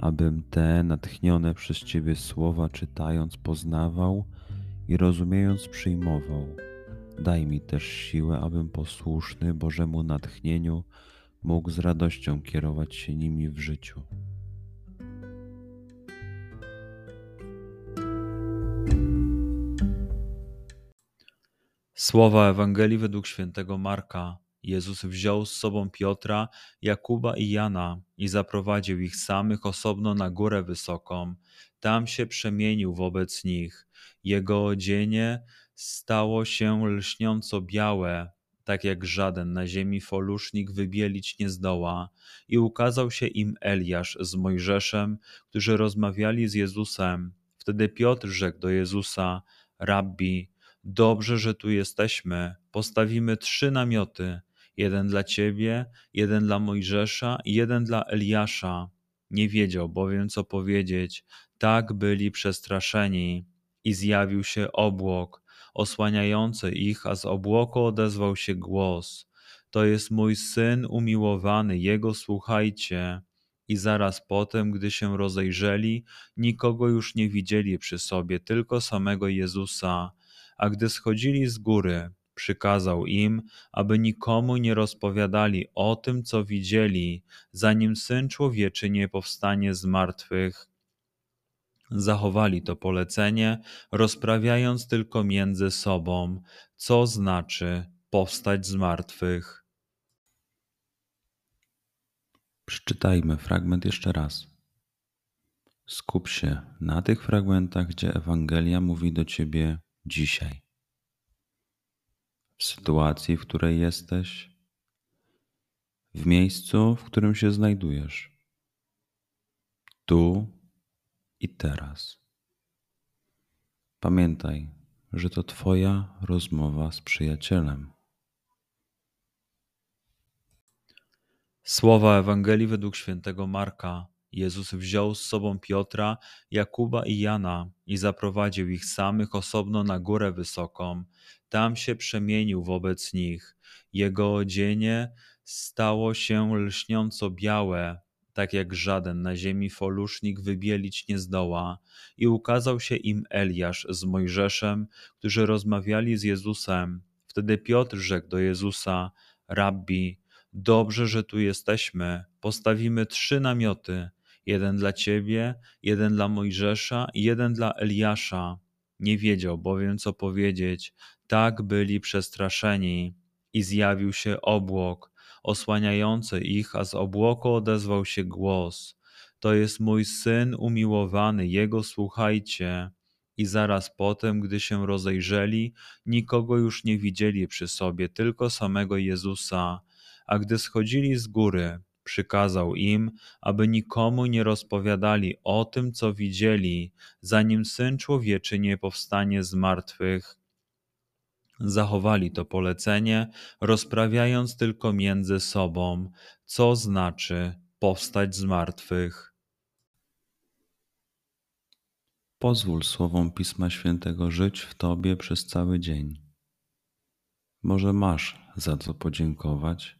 abym te natchnione przez Ciebie słowa czytając poznawał i rozumiejąc przyjmował. Daj mi też siłę, abym posłuszny Bożemu natchnieniu mógł z radością kierować się nimi w życiu. Słowa Ewangelii według świętego Marka. Jezus wziął z sobą Piotra, Jakuba i Jana i zaprowadził ich samych osobno na górę wysoką. Tam się przemienił wobec nich. Jego odzienie stało się lśniąco białe, tak jak żaden na ziemi folusznik wybielić nie zdoła. I ukazał się im Eliasz z Mojżeszem, którzy rozmawiali z Jezusem. Wtedy Piotr rzekł do Jezusa: Rabbi, dobrze, że tu jesteśmy. Postawimy trzy namioty jeden dla ciebie, jeden dla Mojżesza i jeden dla Eliasza. Nie wiedział bowiem, co powiedzieć. Tak byli przestraszeni. I zjawił się obłok, osłaniający ich, a z obłoku odezwał się głos. To jest mój syn umiłowany, jego słuchajcie. I zaraz potem, gdy się rozejrzeli, nikogo już nie widzieli przy sobie, tylko samego Jezusa. A gdy schodzili z góry, przykazał im, aby nikomu nie rozpowiadali o tym, co widzieli, zanim syn człowieczy nie powstanie z martwych. Zachowali to polecenie, rozprawiając tylko między sobą, co znaczy powstać z martwych. Przeczytajmy fragment jeszcze raz. Skup się na tych fragmentach, gdzie Ewangelia mówi do ciebie dzisiaj w sytuacji, w której jesteś, w miejscu, w którym się znajdujesz, tu i teraz. Pamiętaj, że to Twoja rozmowa z przyjacielem. Słowa Ewangelii według świętego Marka. Jezus wziął z sobą Piotra, Jakuba i Jana i zaprowadził ich samych osobno na górę wysoką. Tam się przemienił wobec nich. Jego odzienie stało się lśniąco białe, tak jak żaden na ziemi folusznik wybielić nie zdoła. I ukazał się im Eliasz z Mojżeszem, którzy rozmawiali z Jezusem. Wtedy Piotr rzekł do Jezusa: Rabbi, dobrze, że tu jesteśmy. Postawimy trzy namioty jeden dla ciebie, jeden dla Mojżesza i jeden dla Eliasza. Nie wiedział bowiem, co powiedzieć. Tak byli przestraszeni. I zjawił się obłok, osłaniający ich, a z obłoku odezwał się głos. To jest mój syn umiłowany, jego słuchajcie. I zaraz potem, gdy się rozejrzeli, nikogo już nie widzieli przy sobie, tylko samego Jezusa. A gdy schodzili z góry, przykazał im, aby nikomu nie rozpowiadali o tym, co widzieli, zanim syn człowieczy nie powstanie z martwych. Zachowali to polecenie, rozprawiając tylko między sobą, co znaczy powstać z martwych. Pozwól słowom Pisma Świętego żyć w Tobie przez cały dzień. Może masz za co podziękować,